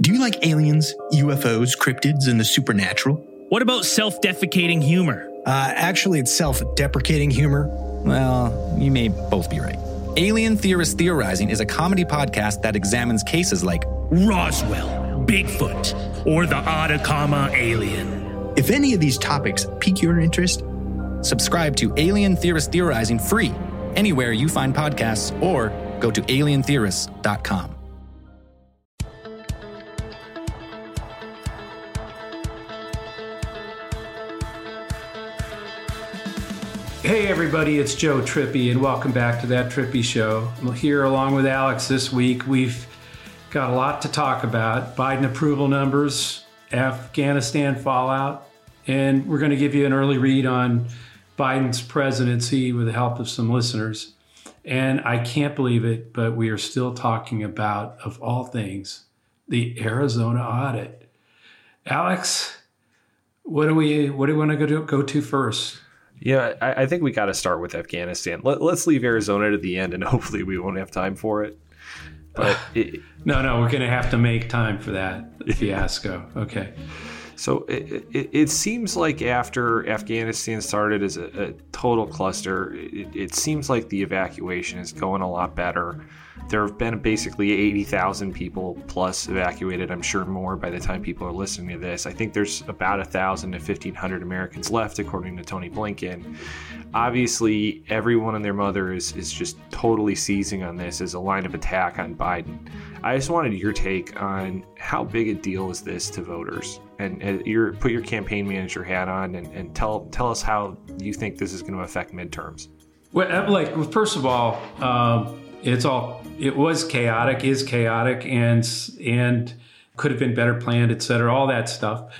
Do you like aliens, UFOs, cryptids, and the supernatural? What about self defecating humor? Uh, actually, it's self deprecating humor. Well, you may both be right. Alien Theorist Theorizing is a comedy podcast that examines cases like Roswell, Bigfoot, or the Atacama alien. If any of these topics pique your interest, subscribe to Alien Theorist Theorizing free anywhere you find podcasts or go to alientheorists.com. Hey, everybody, it's Joe Trippi, and welcome back to That Trippi Show. I'm here along with Alex this week. We've got a lot to talk about Biden approval numbers, Afghanistan fallout, and we're going to give you an early read on Biden's presidency with the help of some listeners. And I can't believe it, but we are still talking about, of all things, the Arizona audit. Alex, what do we what do we want to go to, go to first? Yeah, I, I think we got to start with Afghanistan. Let, us leave Arizona to the end, and hopefully we won't have time for it. But it, no, no, we're going to have to make time for that fiasco. Okay. So it, it, it, seems like after Afghanistan started as a, a total cluster, it, it, seems like the evacuation is going a lot better. There have been basically 80,000 people plus evacuated. I'm sure more by the time people are listening to this. I think there's about 1,000 to 1,500 Americans left, according to Tony Blinken. Obviously, everyone and their mother is, is just totally seizing on this as a line of attack on Biden. I just wanted your take on how big a deal is this to voters? And, and your, put your campaign manager hat on and, and tell, tell us how you think this is going to affect midterms. Well, like, first of all, um, it's all it was chaotic, is chaotic, and and could have been better planned, et cetera, all that stuff.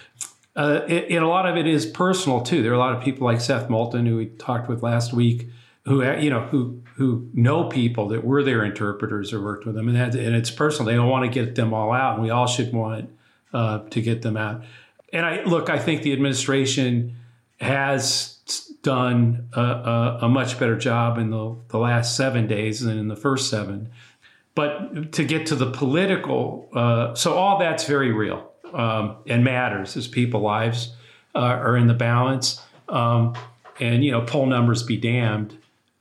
Uh, and a lot of it is personal too. There are a lot of people like Seth Moulton, who we talked with last week, who you know who who know people that were their interpreters or worked with them, and that, and it's personal. They don't want to get them all out, and we all should want uh, to get them out. And I look, I think the administration has done a, a, a, much better job in the, the last seven days than in the first seven. But to get to the political, uh, so all that's very real um, and matters as people lives uh, are in the balance. Um, and, you know, poll numbers be damned,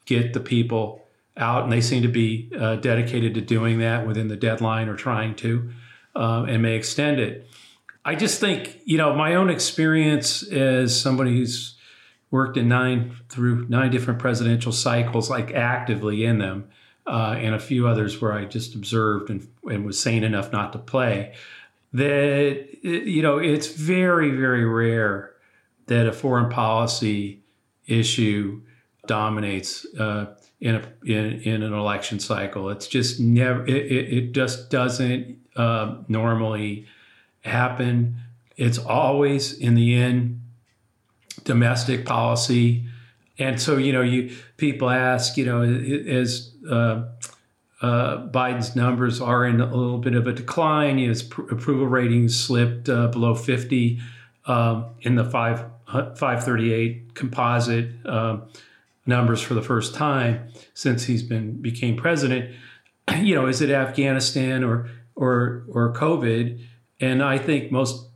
get the people out. And they seem to be uh, dedicated to doing that within the deadline or trying to uh, and may extend it. I just think, you know, my own experience as somebody who's worked in nine through nine different presidential cycles, like actively in them, uh, and a few others where I just observed and, and was sane enough not to play. That you know, it's very very rare that a foreign policy issue dominates uh, in a in, in an election cycle. It's just never. It, it, just doesn't uh, normally happen. It's always in the end domestic policy. And so, you know, you people ask, you know, as uh, uh, Biden's numbers are in a little bit of a decline, his pr- approval ratings slipped uh, below 50 um, in the 5, 538 composite um, numbers for the first time since he's been became president. You know, is it Afghanistan or or or COVID? And I think most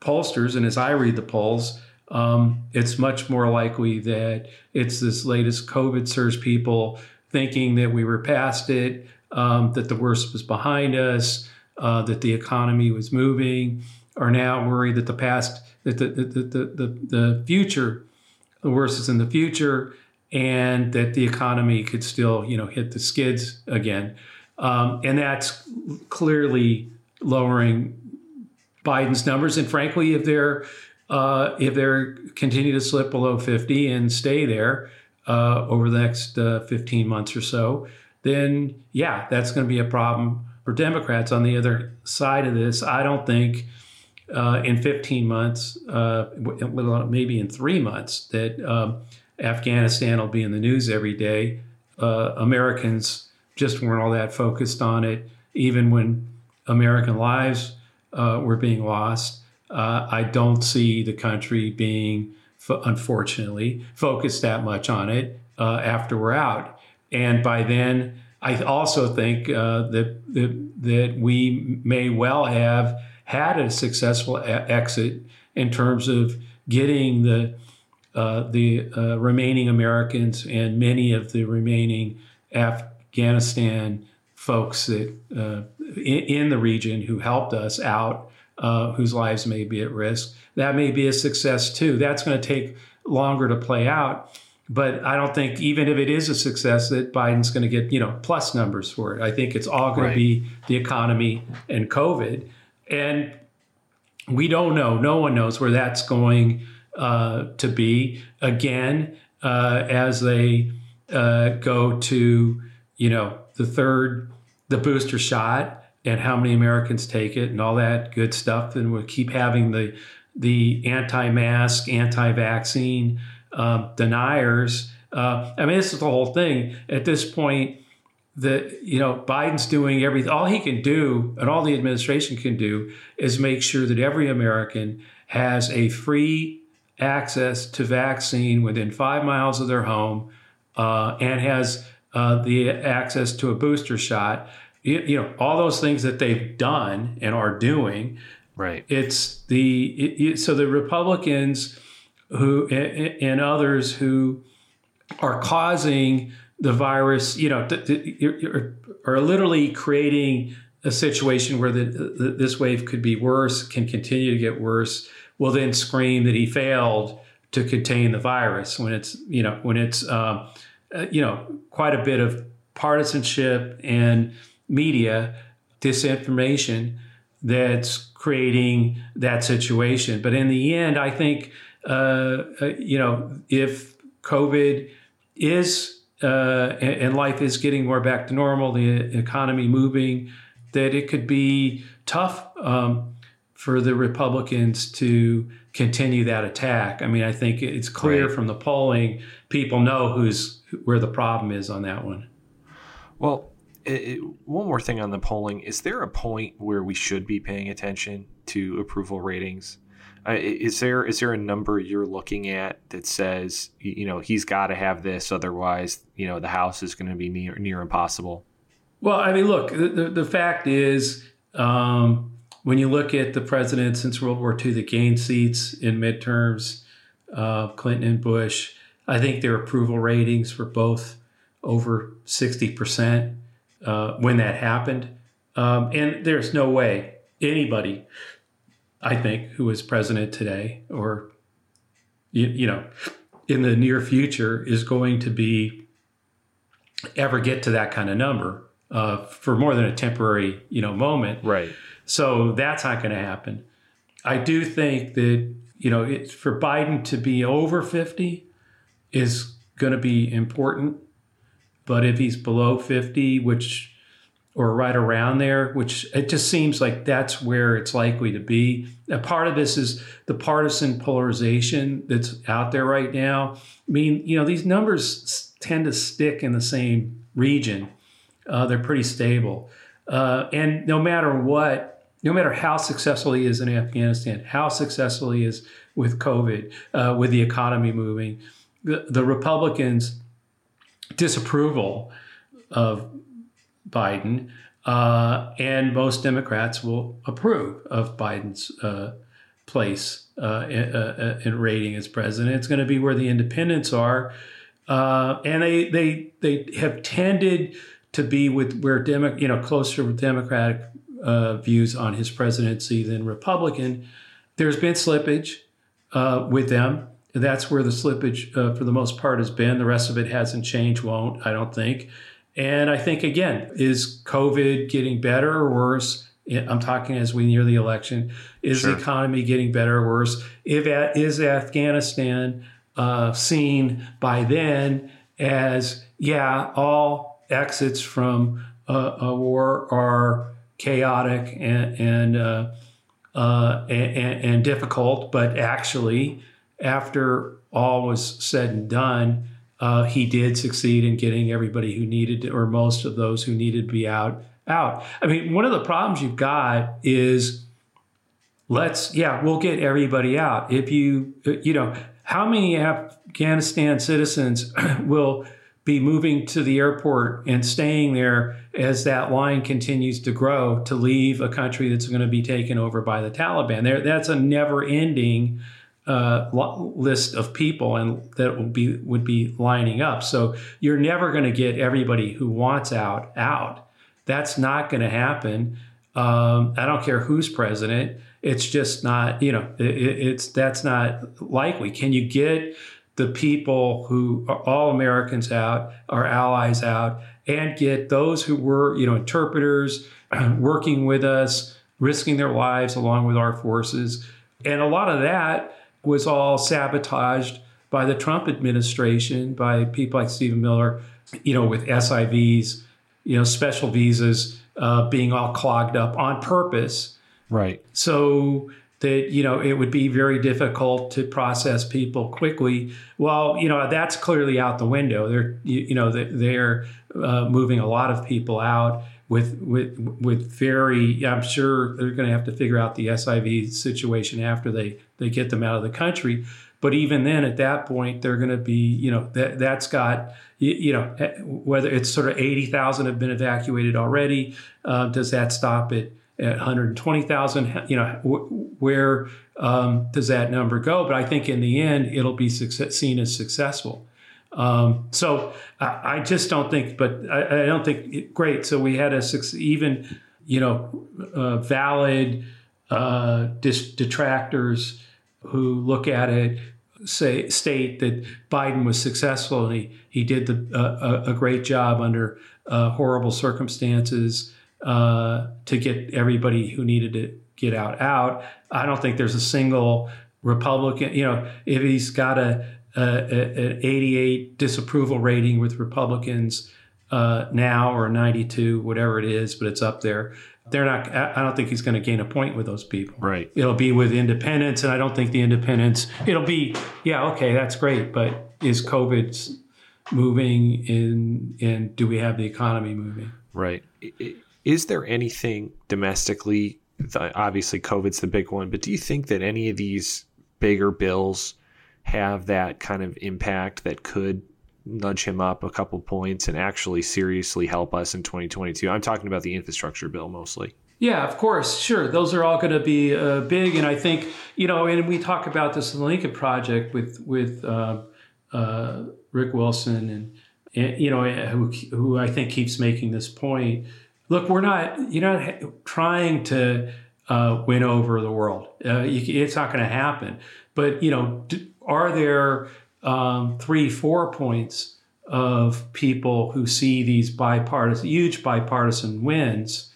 pollsters, and as I read the polls, um, it's much more likely that it's this latest COVID surge people thinking that we were past it, um, that the worst was behind us, uh, that the economy was moving, are now worried that the past, that the, the, the, the, the future, the worst is in the future, and that the economy could still, you know, hit the skids again. Um, and that's clearly lowering Biden's numbers. And frankly, if they're uh, if they continue to slip below 50 and stay there uh, over the next uh, 15 months or so, then yeah, that's going to be a problem for Democrats. On the other side of this, I don't think uh, in 15 months, uh, maybe in three months, that um, Afghanistan will be in the news every day. Uh, Americans just weren't all that focused on it, even when American lives were being lost. Uh, I don't see the country being, unfortunately, focused that much on it uh, after we're out. And by then, I also think uh, that the, that we may well have had a successful e- exit in terms of getting the uh, the uh, remaining Americans and many of the remaining Afghanistan folks that in, in, the region who helped us out, uh, whose lives may be at risk. That may be a success too. That's going to take longer to play out. But I don't think even if it is a success that Biden's going to get you know plus numbers for it. I think it's all going right. to be the economy and COVID, and we don't know. No one knows where that's going uh, to be. Again, uh, as they uh, go to you know the third, the booster shot, and how many Americans take it, and all that good stuff, and we'll keep having the the anti-mask, anti-vaccine uh, deniers. Uh, I mean, this is the whole thing. At this point, that you know Biden's doing everything. All he can do, and all the administration can do, is make sure that every American has a free access to vaccine within five miles of their home, uh, and has uh, the access to a booster shot. You, you, know all those things that they've done and are doing. Right. It's the it, it, so the Republicans who and others who are causing the virus, you know, th- th- are literally creating a situation where the, the, this wave could be worse, can continue to get worse, will then scream that he failed to contain the virus when it's, you know, when it's, um, uh, you know, quite a bit of partisanship and media disinformation that's creating that situation. But in the end, I think uh, uh, you know, if COVID is uh, and life is getting more back to normal, the economy moving, that it could be tough um, for the Republicans to continue that attack. I mean, I think it's clear right. from the polling, people know who's where the problem is on that one. Well, it, one more thing on the polling: is there a point where we should be paying attention to approval ratings? Uh, is there is there a number you're looking at that says you know he's got to have this otherwise you know the house is going to be near near impossible? Well i mean look the, the fact is um, when you look at the president since world war ii that gained seats in midterms uh, clinton and bush i think their approval ratings were both over 60% uh, when that happened um, and there's no way anybody I think, who is president today or, you, you know, in the near future is going to be ever get to that kind of number uh, for more than a temporary, you know, moment. Right. So that's not going to happen. I do think that, you know, it, for Biden to be over 50 is going to be important. But if he's below 50, which or right around there, which it just seems like that's where it's likely to be. A part of this is the partisan polarization that's out there right now. I mean, you know, these numbers tend to stick in the same region. Uh, they're pretty stable. Uh, and no matter what, no matter how successful he is in Afghanistan, how successful he is with COVID, uh, with the economy moving, the, the Republicans' disapproval of Biden, uh, and most Democrats will approve of Biden's uh, place uh, in, uh, uh, in, rating as president. It's going to be where the independents are, uh, and they they they have tended to be with where Demo, you know closer with Democratic views on his presidency than Republican. There's been slippage with them. That's where the slippage, for the most part, has been. The rest of it hasn't changed. Won't I don't think. And I think, again, is COVID getting better or worse? I'm talking as we near the election. Is sure. the economy getting better or worse? If is Afghanistan uh, seen by then as yeah, all exits from uh, a war are chaotic and and, uh, uh and, and difficult, but actually, after all was said and done, uh, he did succeed in getting everybody who needed to, or most of those who needed to be out out. I mean, one of the problems you've got is let's yeah, we'll get everybody out. If you you know, how many Afghanistan citizens will be moving to the airport and staying there as that line continues to grow to leave a country that's going to be taken over by the Taliban. There, that's a never-ending uh, list of people, and that would be would be lining up. So you're never going to get everybody who wants out out. That's not going to happen. Um, I don't care who's president. It's just not. You know, it, it's that's not likely. Can you get the people who are all Americans out, our allies out, and get those who were, you know, interpreters working with us, risking their lives along with our forces. And a lot of that was all sabotaged by the Trump administration, by people like Stephen Miller, you know, with SIVs, you know, special visas uh, being all clogged up on purpose. Right. So that you know it would be very difficult to process people quickly. Well, you know that's clearly out the window. They're you, you know they're uh, moving a lot of people out with with with very. I'm sure they're going to have to figure out the SIV situation after they they get them out of the country. But even then, at that point, they're going to be, you know, that that's got, you, know, eh, whether it's sort of eighty thousand have been evacuated already. Uh, does that stop it? at 120,000. You know, where um, does that number go? But I think in the end, it'll be success, seen as successful. Um, so I, I, just don't think, but I, I don't think it, great. So we had a even, you know, uh, valid uh, dis- detractors who look at it say state that Biden was successful and he he did the, uh, a, a, great job under uh, horrible circumstances uh, to get everybody who needed to get out out. I don't think there's a single Republican. You know, if he's got a, an 88 disapproval rating with Republicans uh, now or 92, whatever it is, but it's up there. They're not. I don't think he's going to gain a point with those people. Right. It'll be with independents, and I don't think the independents. It'll be yeah, okay, that's great, but is COVID moving in, and do we have the economy moving? Right. Is there anything domestically? Obviously, COVID's the big one, but do you think that any of these bigger bills have that kind of impact that could nudge him up a couple points and actually seriously help us in 2022? I'm talking about the infrastructure bill mostly. Yeah, of course, sure. Those are all going to be uh, big, and I think you know, and we talk about this in the Lincoln Project with with uh, uh, Rick Wilson and, and you know who who I think keeps making this point look, we're not, you're not trying to uh, win over the world. Uh, you, it's not going to happen. But, you know, are there um, three, four points of people who see these bipartisan, huge bipartisan wins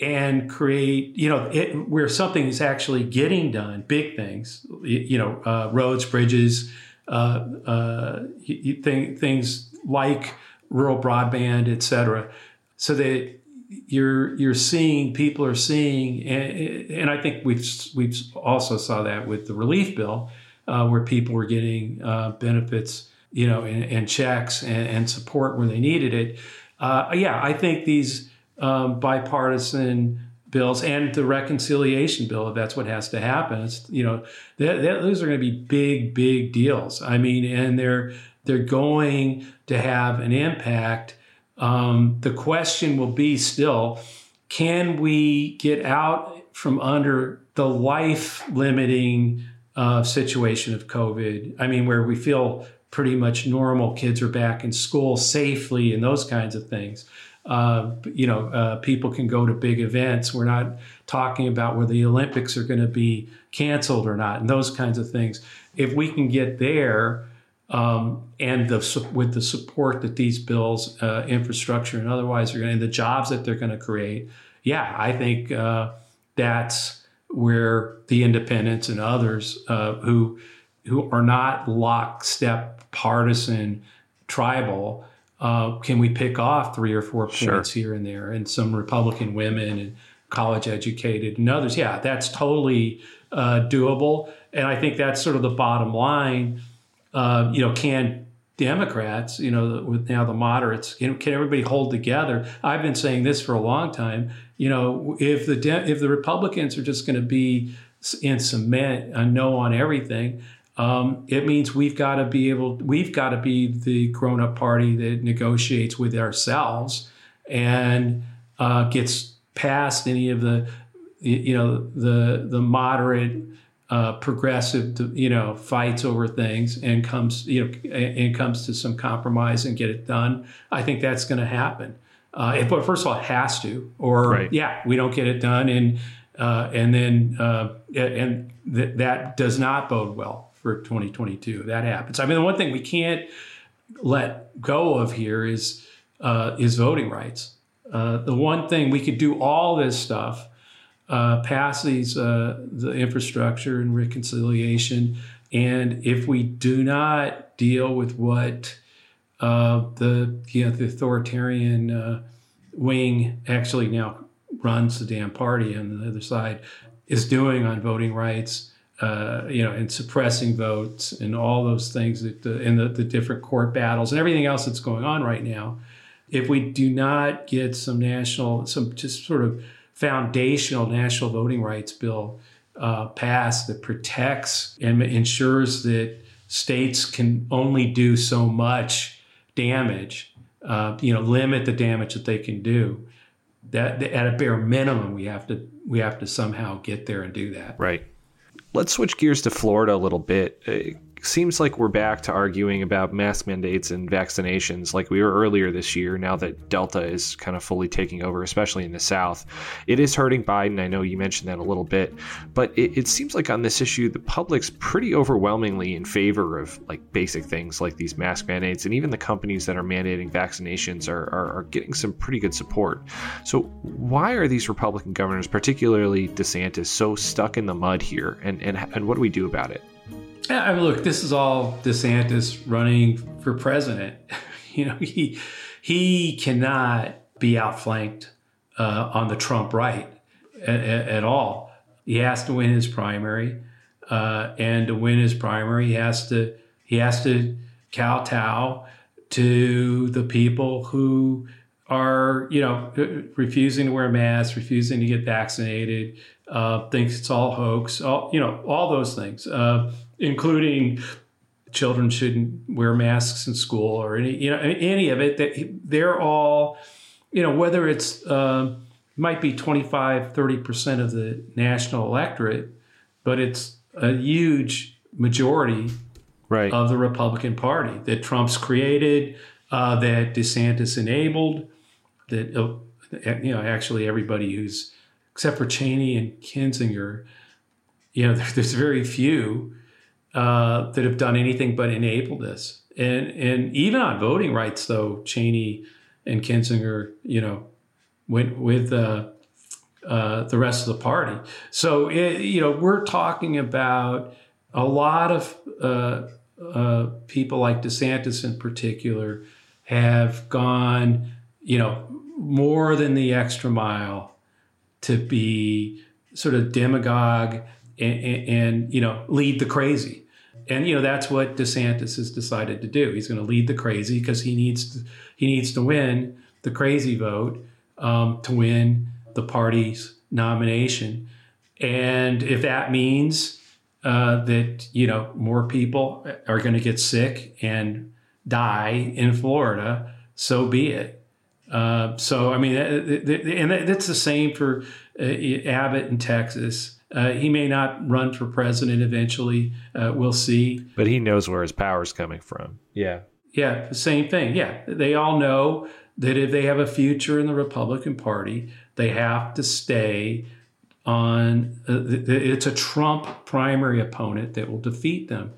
and create, you know, it, where something is actually getting done, big things, you know, uh, roads, bridges, uh, uh, th- things like rural broadband, et cetera. So that you're you're seeing people are seeing, and, and I think we've we've also saw that with the relief bill, uh, where people were getting uh, benefits, you know, and, and checks and, and, support when they needed it. Uh, yeah, I think these um, bipartisan bills and the reconciliation bill, if that's what has to happen, it's you know, that, that, those are going to be big, big deals. I mean, and they're they're going to have an impact um, the question will be still can we get out from under the life limiting uh, situation of COVID? I mean, where we feel pretty much normal, kids are back in school safely and those kinds of things. Uh, you know, uh, people can go to big events. We're not talking about whether the Olympics are going to be canceled or not, and those kinds of things. If we can get there, um, and the, with the support that these bills, uh, infrastructure and otherwise are going, and the jobs that they're going to create, yeah, I think uh, that's where the independents and others uh, who who are not lockstep partisan tribal uh, can we pick off three or four points sure. here and there and some republican women and college educated and others yeah that's totally uh, doable and i think that's sort of the bottom line uh, you know, can Democrats, you know, with now the moderates, can, can everybody hold together? I've been saying this for a long time. You know, if the De- if the Republicans are just going to be in cement, a no on everything, um, it means we've got to be able, we've got to be the grown up party that negotiates with ourselves and uh, gets past any of the, you know, the the moderate, uh, progressive, you know, fights over things and comes, you know, and comes to some compromise and get it done. I think that's going to happen. Uh, but first of all, it has to, or Right. yeah, we don't get it done, and uh, and then uh, and th- that does not bode well for 2022. That happens. I mean, the one thing we can't let go of here is uh, is voting rights. Uh, the one thing we could do all this stuff, uh, pass these uh, the infrastructure and reconciliation, and if we do not deal with what uh, the know the authoritarian uh, wing actually now runs the damn party on the other side is doing on voting rights, uh, you know, and suppressing votes and all those things that the, and the, the different court battles and everything else that's going on right now. If we do not get some national, some just sort of foundational national voting rights bill uh, passed that protects and ensures that states can only do so much damage, uh, you know, limit the damage that they can do. That at a bare minimum, we have to we have to somehow get there and do that. Right. Let's switch gears to Florida a little bit. Seems like we're back to arguing about mask mandates and vaccinations like we were earlier this year, now that Delta is kind of fully taking over, especially in the South. It is hurting Biden. I know you mentioned that a little bit, but it, it seems like on this issue, the public's pretty overwhelmingly in favor of like basic things like these mask mandates, and even the companies that are mandating vaccinations are, are, are getting some pretty good support. So, why are these Republican governors, particularly DeSantis, so stuck in the mud here? And, and, and what do we do about it? Yeah, I mean, look, this is all DeSantis running for president. you know, he he cannot be outflanked uh, on the Trump right at, at, all. He has to win his primary, uh, and to win his primary, he has to he has to kowtow to the people who are you know refusing to wear masks, refusing to get vaccinated, uh, thinks it's all hoax, all you know, all those things, uh, including children shouldn't wear masks in school or any you know any of it. That they're all you know whether it's uh, might be 25 30 percent of the national electorate, but it's a huge majority Right. of the Republican Party that Trump's created, uh, that DeSantis enabled, that uh, you know actually everybody who's except for Cheney and Kinzinger, you know, there's very few uh, that have done anything but enable this. And and even on voting rights, though, Cheney and Kinzinger, you know, went with uh, uh, the rest of the party. So it, you know, we're talking about a lot of uh, uh, people like DeSantis in particular have gone, you know, more than the extra mile to be sort of demagogue and, and, you know lead the crazy. And you know that's what DeSantis has decided to do. He's going to lead the crazy because he needs to, he needs to win the crazy vote um, to win the party's nomination. And if that means uh, that you know more people are going to get sick and die in Florida, so be it. Uh, so I mean, and that's the same for uh, Abbott in Texas. Uh, he may not run for president eventually. Uh, we'll see. But he knows where his power is coming from. Yeah. Yeah, same thing. Yeah, they all know that if they have a future in the Republican Party, they have to stay on. Uh, it's a Trump primary opponent that will defeat them.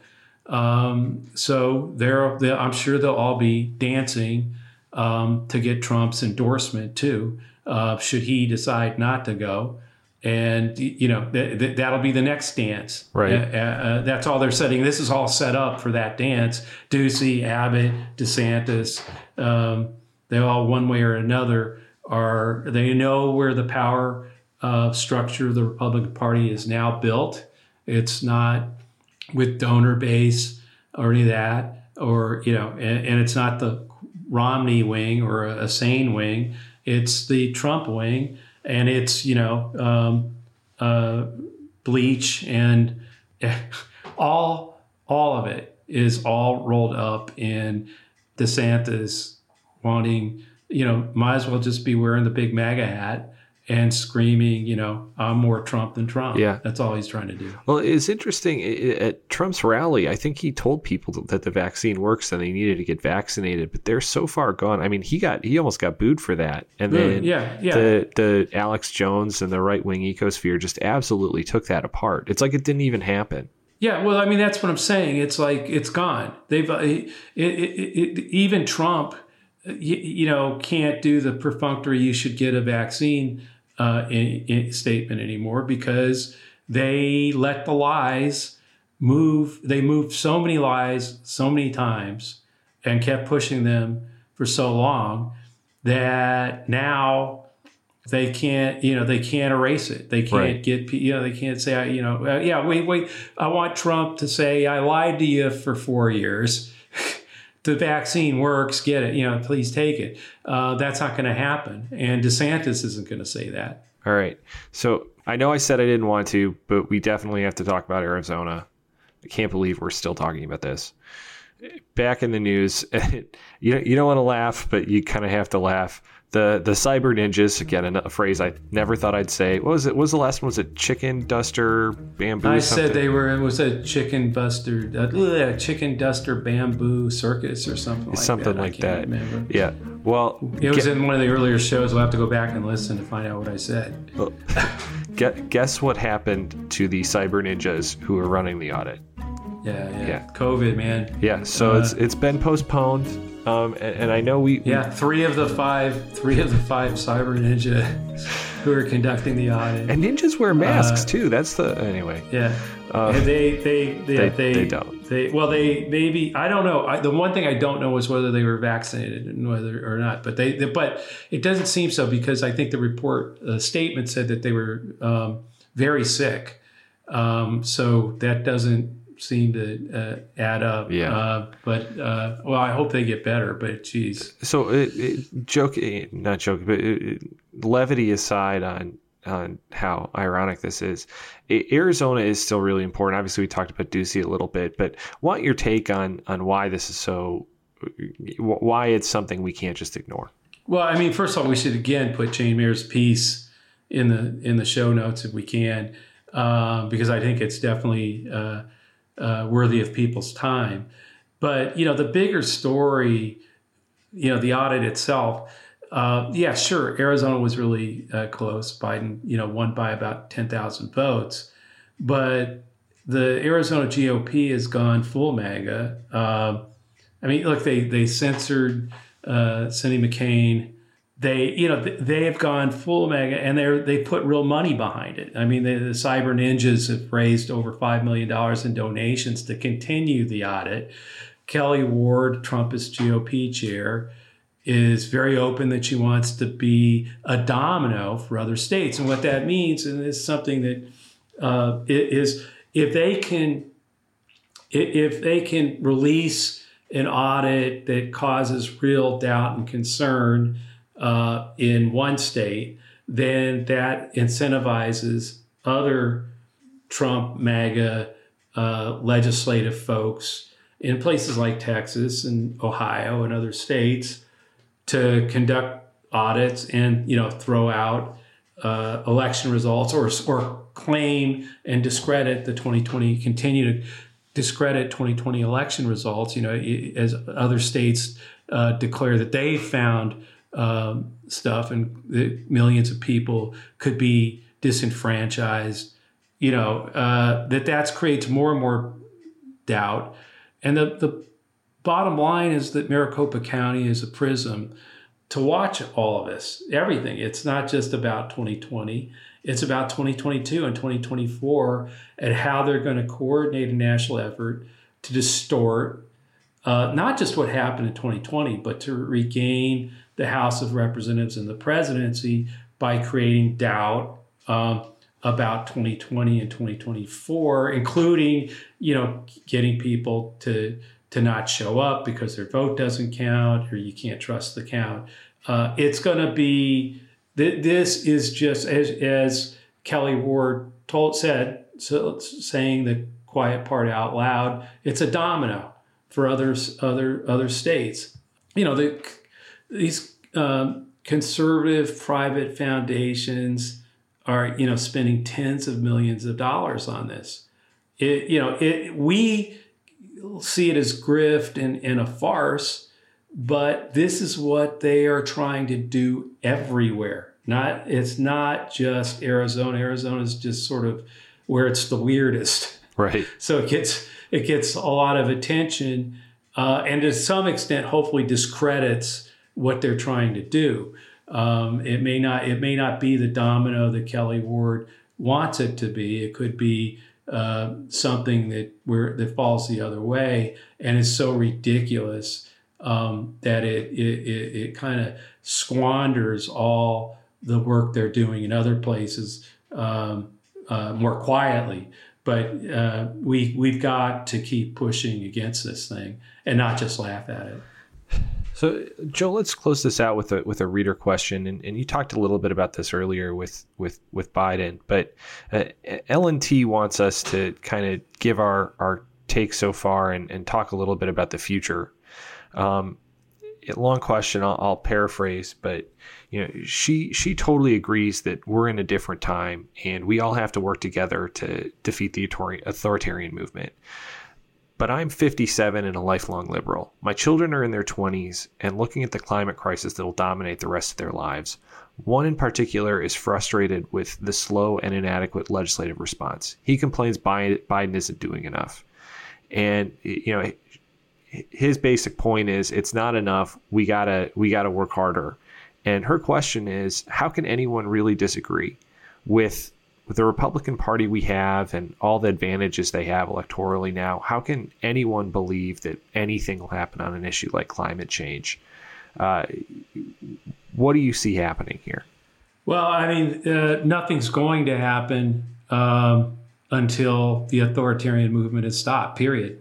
Um, so they're, they're, I'm sure they'll all be dancing um, to get Trump's endorsement too, uh, should he decide not to go. And you know th- th- that'll be the next dance. Right. Uh, uh, that's all they're setting. This is all set up for that dance. Ducey, Abbott, DeSantis, um, they all one way or another are. They know where the power uh, structure of the Republican Party is now built. It's not with donor base or any of that, or you know, and, and it's not the Romney wing or a, a sane wing. It's the Trump wing, and it's you know um, uh, bleach and all all of it is all rolled up in DeSantis wanting, you know, might as well just be wearing the big MAGA hat and screaming, you know, I'm more Trump than Trump. Yeah. That's all he's trying to do. Well, it's interesting. At Trump's rally, I think he told people that the vaccine works and they needed to get vaccinated, but they're so far gone. I mean, he got he almost got booed for that, and then Yeah, yeah. the the Alex Jones and the right wing ecosphere just absolutely took that apart. It's like it didn't even happen. Yeah, well, I mean, that's what I'm saying. It's like it's gone. They've uh, it, it, it, even Trump, you, you know, can't do the perfunctory "you should get a vaccine" uh, in, in statement anymore because they let the lies move. They moved so many lies so many times and kept pushing them for so long that now they can't you know they can't erase it they can't Right. get you know they can't say I- you know uh, yeah wait wait i want trump to say i lied to you for four years the vaccine works get it you know please take it uh, that's not going to happen and desantis isn't going to say that All right. So I know I said I didn't want to, but we definitely have to talk about Arizona. I can't believe we're still talking about this. Back in the news, you you don't want to laugh, but you kind of have to laugh. The the cyber ninjas again, a phrase I never thought I'd say. What was it? What was the last one? Was it chicken duster bamboo? i something? said they were it was a chicken buster uh, a, chicken duster bamboo circus or something like something that like that. remember. Yeah. Well, it was gue- in one of the earlier shows we'll have to go back and listen to find out what i said gue- guess what happened to the cyber ninjas who were running the audit? yeah yeah, Yeah. covid man Yeah. So uh, it's it's been postponed. Um, and, and I know we Yeah, three of the five, three of the five cyber ninja who are conducting the audit. And ninjas wear masks too. That's the anyway. yeah, Uh, and they they they, they- they they don't. They well, they maybe I don't know. I, the one thing I don't know is whether they were vaccinated and whether or not. But they, they but it doesn't seem so because I think the report uh, statement said that they were um, very sick. Um, so that doesn't seem to uh, add up. Yeah. Uh, but uh, well, I hope they get better. But geez. So it, it, joke, eh, not joke, but it, it- levity aside on on how ironic this is, Arizona is still really important. Obviously, we talked about Ducey a little bit, but want your take on on why this is so, why it's something we can't just ignore. Well, I mean, first of all, we should again put Jane Mayer's piece in the in the show notes if we can, um, because I think it's definitely uh, uh, worthy of people's time. But you know, the bigger story, you know, the audit itself. Uh, yeah, sure, Arizona was really uh, close. Biden, you know, won by about ten thousand votes, but the Arizona GOP has gone full MAGA. Um I mean, look, they they censored uh, Cindy McCain. They, you know, they have gone full MAGA, and they are they put real money behind it. I mean, the, the Cyber Ninjas have raised over five million dollars in donations to continue the audit. Kelli Ward, Trumpist GOP chair, is very open that she wants to be a domino for other states, and what that means, and it's something that uh, is if they can if they can release an audit that causes real doubt and concern uh, in one state, then that incentivizes other Trump MAGA uh, legislative folks in places like Texas and Ohio and other states to conduct audits and you know throw out uh, election results or or claim and discredit the 2020 continue to discredit 2020 election results. You know as other states uh, declare that they found um, stuff and that millions of people could be disenfranchised you know uh, that that creates more and more doubt and the the bottom line is that Maricopa County is a prism to watch all of this, everything. It's not just about 2020, it's about 2022 and 2024 and how they're going to coordinate a national effort to distort uh, not just what happened in 2020, but to regain the House of Representatives and the presidency by creating doubt um, about 2020 and 2024, including you know getting people to to not show up because their vote doesn't count or you can't trust the count. Uh, it's going to be th- this is just as as Kelli Ward told said so saying the quiet part out loud. It's a domino for others, other other states. You know, the, these um, conservative private foundations are you know spending tens of millions of dollars on this. It, you know, it, we see it as grift and, and a farce, but this is what they are trying to do everywhere. Not it's not just Arizona. Arizona is just sort of where it's the weirdest. Right. So it gets it gets a lot of attention, uh, and to some extent, hopefully, discredits what they're trying to do. Um, it may not it may not be the domino that Kelli Ward wants it to be. It could be uh, something that where that falls the other way and is so ridiculous um, that it it, it, it kind of squanders all the work they're doing in other places um, uh, more quietly. But uh, we we've got to keep pushing against this thing and not just laugh at it. So, Joe, let's close this out with a with a reader question, and, and you talked a little bit about this earlier with with with Biden, but uh, LNT wants us to kind of give our our take so far and, and talk a little bit about the future. Um, long question, I'll, I'll paraphrase, but you know, she she totally agrees that we're in a different time, and we all have to work together to defeat the authoritarian movement but I'm 57 and a lifelong liberal. My children are in their 20s and looking at the climate crisis that will dominate the rest of their lives. One in particular is frustrated with the slow and inadequate legislative response. He complains Biden isn't doing enough. And you know, his basic point is it's not enough. We got to we got to work harder. And her question is how can anyone really disagree with with the Republican Party we have and all the advantages they have electorally now, how can anyone believe that anything will happen on an issue like climate change? Uh, what do you see happening here? Well, I mean, uh, nothing's going to happen um, until the authoritarian movement is stopped, period.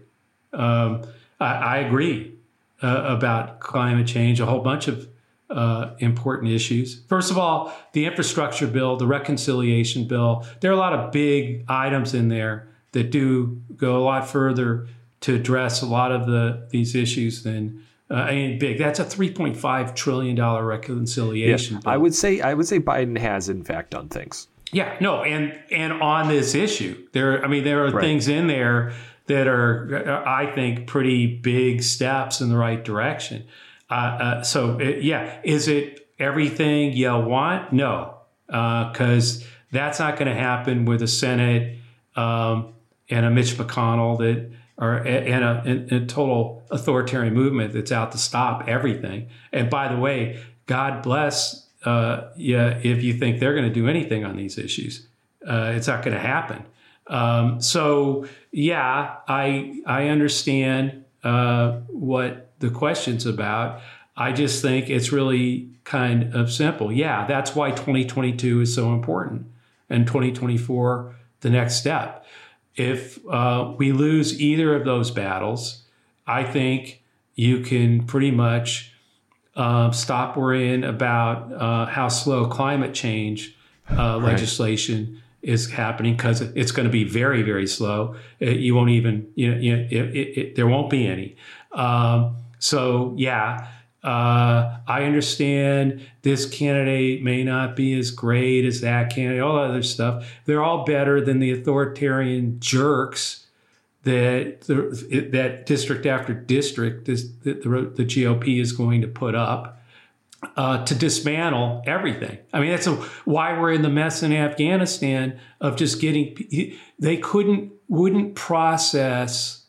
Um, I, I, agree uh, about climate change. A whole bunch of uh, important issues. First of all, the infrastructure bill, the reconciliation bill, there are a lot of big items in there that do go a lot further to address a lot of the these issues than uh, I mean, big. That's a three point five trillion dollar reconciliation. Yeah, bill. I would say I would say Biden has in fact done things. Yeah, no, and and on this issue, there. I mean, there are right. things in there that are, I think, pretty big steps in the right direction. Uh, uh, so it, yeah, is it everything you want? No, because uh, that's not going to happen with a Senate um, and a Mitch McConnell that are and a, and a, total authoritarian movement that's out to stop everything. And by the way, God bless uh, yeah, if you think they're going to do anything on these issues. Uh, it's not going to happen. Um, so yeah, I I understand uh, what the questions about. I just think it's really kind of simple. Yeah, that's why 2022 is so important and 2024, the next step. If uh, we lose either of those battles, I think you can pretty much uh, stop worrying about uh, how slow climate change uh, right. legislation is happening because it's going to be very, very slow. It, you won't even, you know, you know it, it, there won't be any. Um, so, yeah, uh, I understand this candidate may not be as great as that candidate, all that other stuff. They're all better than the authoritarian jerks that the, that district after district this, the, the, GOP is going to put up. Uh, to dismantle everything. I mean, that's a, why we're in the mess in Afghanistan of just getting. They couldn't, wouldn't process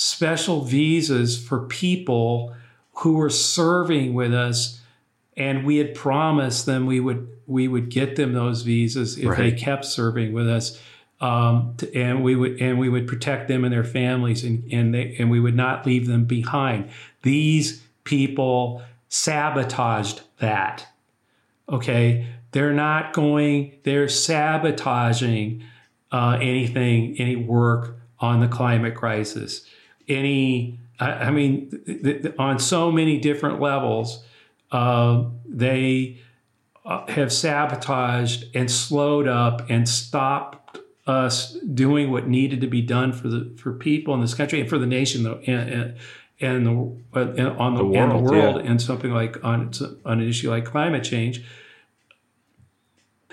special visas for people who were serving with us and we had promised them we would we would get them those visas if right. they kept serving with us um, to, and we would and we would protect them and their families and and they, and we would not leave them behind. These people sabotaged that okay? They're not going they're sabotaging uh, anything any work on the climate crisis any, I, I mean, th- th- on so many different levels, uh, they uh, have sabotaged and slowed up and stopped us doing what needed to be done for the for people in this country and for the nation though and, and, and the and on the, The and the world, world yeah. and something like on on an issue like climate change.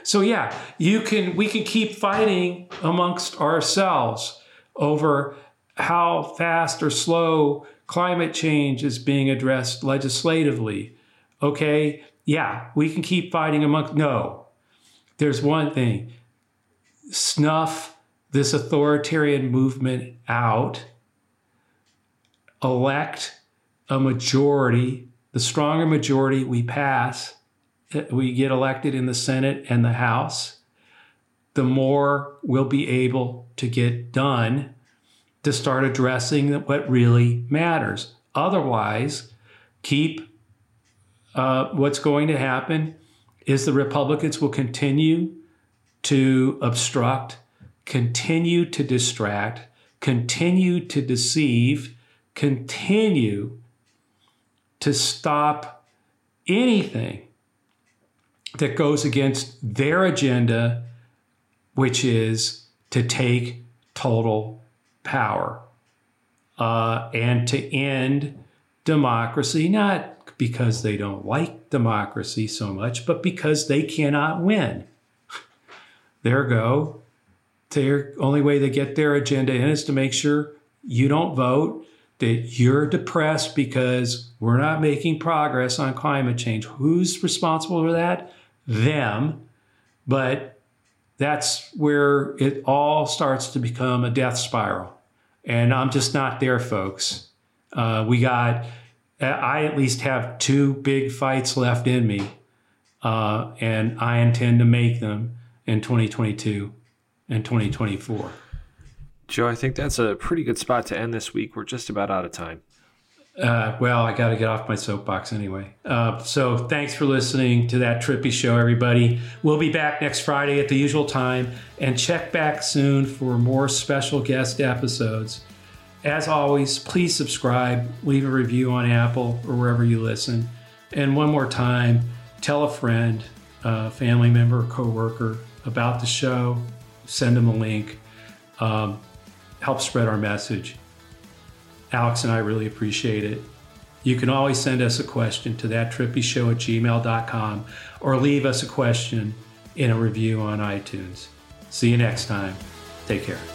So yeah, you can we can keep fighting amongst ourselves over how fast or slow climate change is being addressed legislatively. Okay? Yeah, we can keep fighting among no. There's one thing. Snuff this authoritarian movement out. Elect a majority, the stronger majority we pass, uh, we get elected in the Senate and the House, the more we'll be able to get done to start addressing what really matters. Otherwise, keep uh, what's going to happen is the Republicans will continue to obstruct, continue to distract, continue to deceive, continue to stop anything that goes against their agenda, which is to take total power uh, and to end democracy, not because they don't like democracy so much, but because they cannot win. There go. Their only way they get their agenda in is to make sure you don't vote, that you're depressed because we're not making progress on climate change. Who's responsible for that? Them. But that's where it all starts to become a death spiral. And I'm just not there, folks. Uh, we got, I at least have two big fights left in me, uh, and I intend to make them in 2022 and 2024. Joe, I think that's a pretty good spot to end this week. We're just about out of time. Uh, well, I got to get off my soapbox anyway. Uh, so thanks for listening to That Trippi Show, everybody. We'll be back next Friday at the usual time, and check back soon for more special guest episodes. As always, please subscribe, leave a review on Apple or wherever you listen. And one more time, tell a friend, a family member, or coworker about the show. Send them a link. Um, help spread our message. Alex and I really appreciate it. You can always send us a question to thattrippishow at gmail.com or leave us a question in a review on iTunes. See you next time. Take care.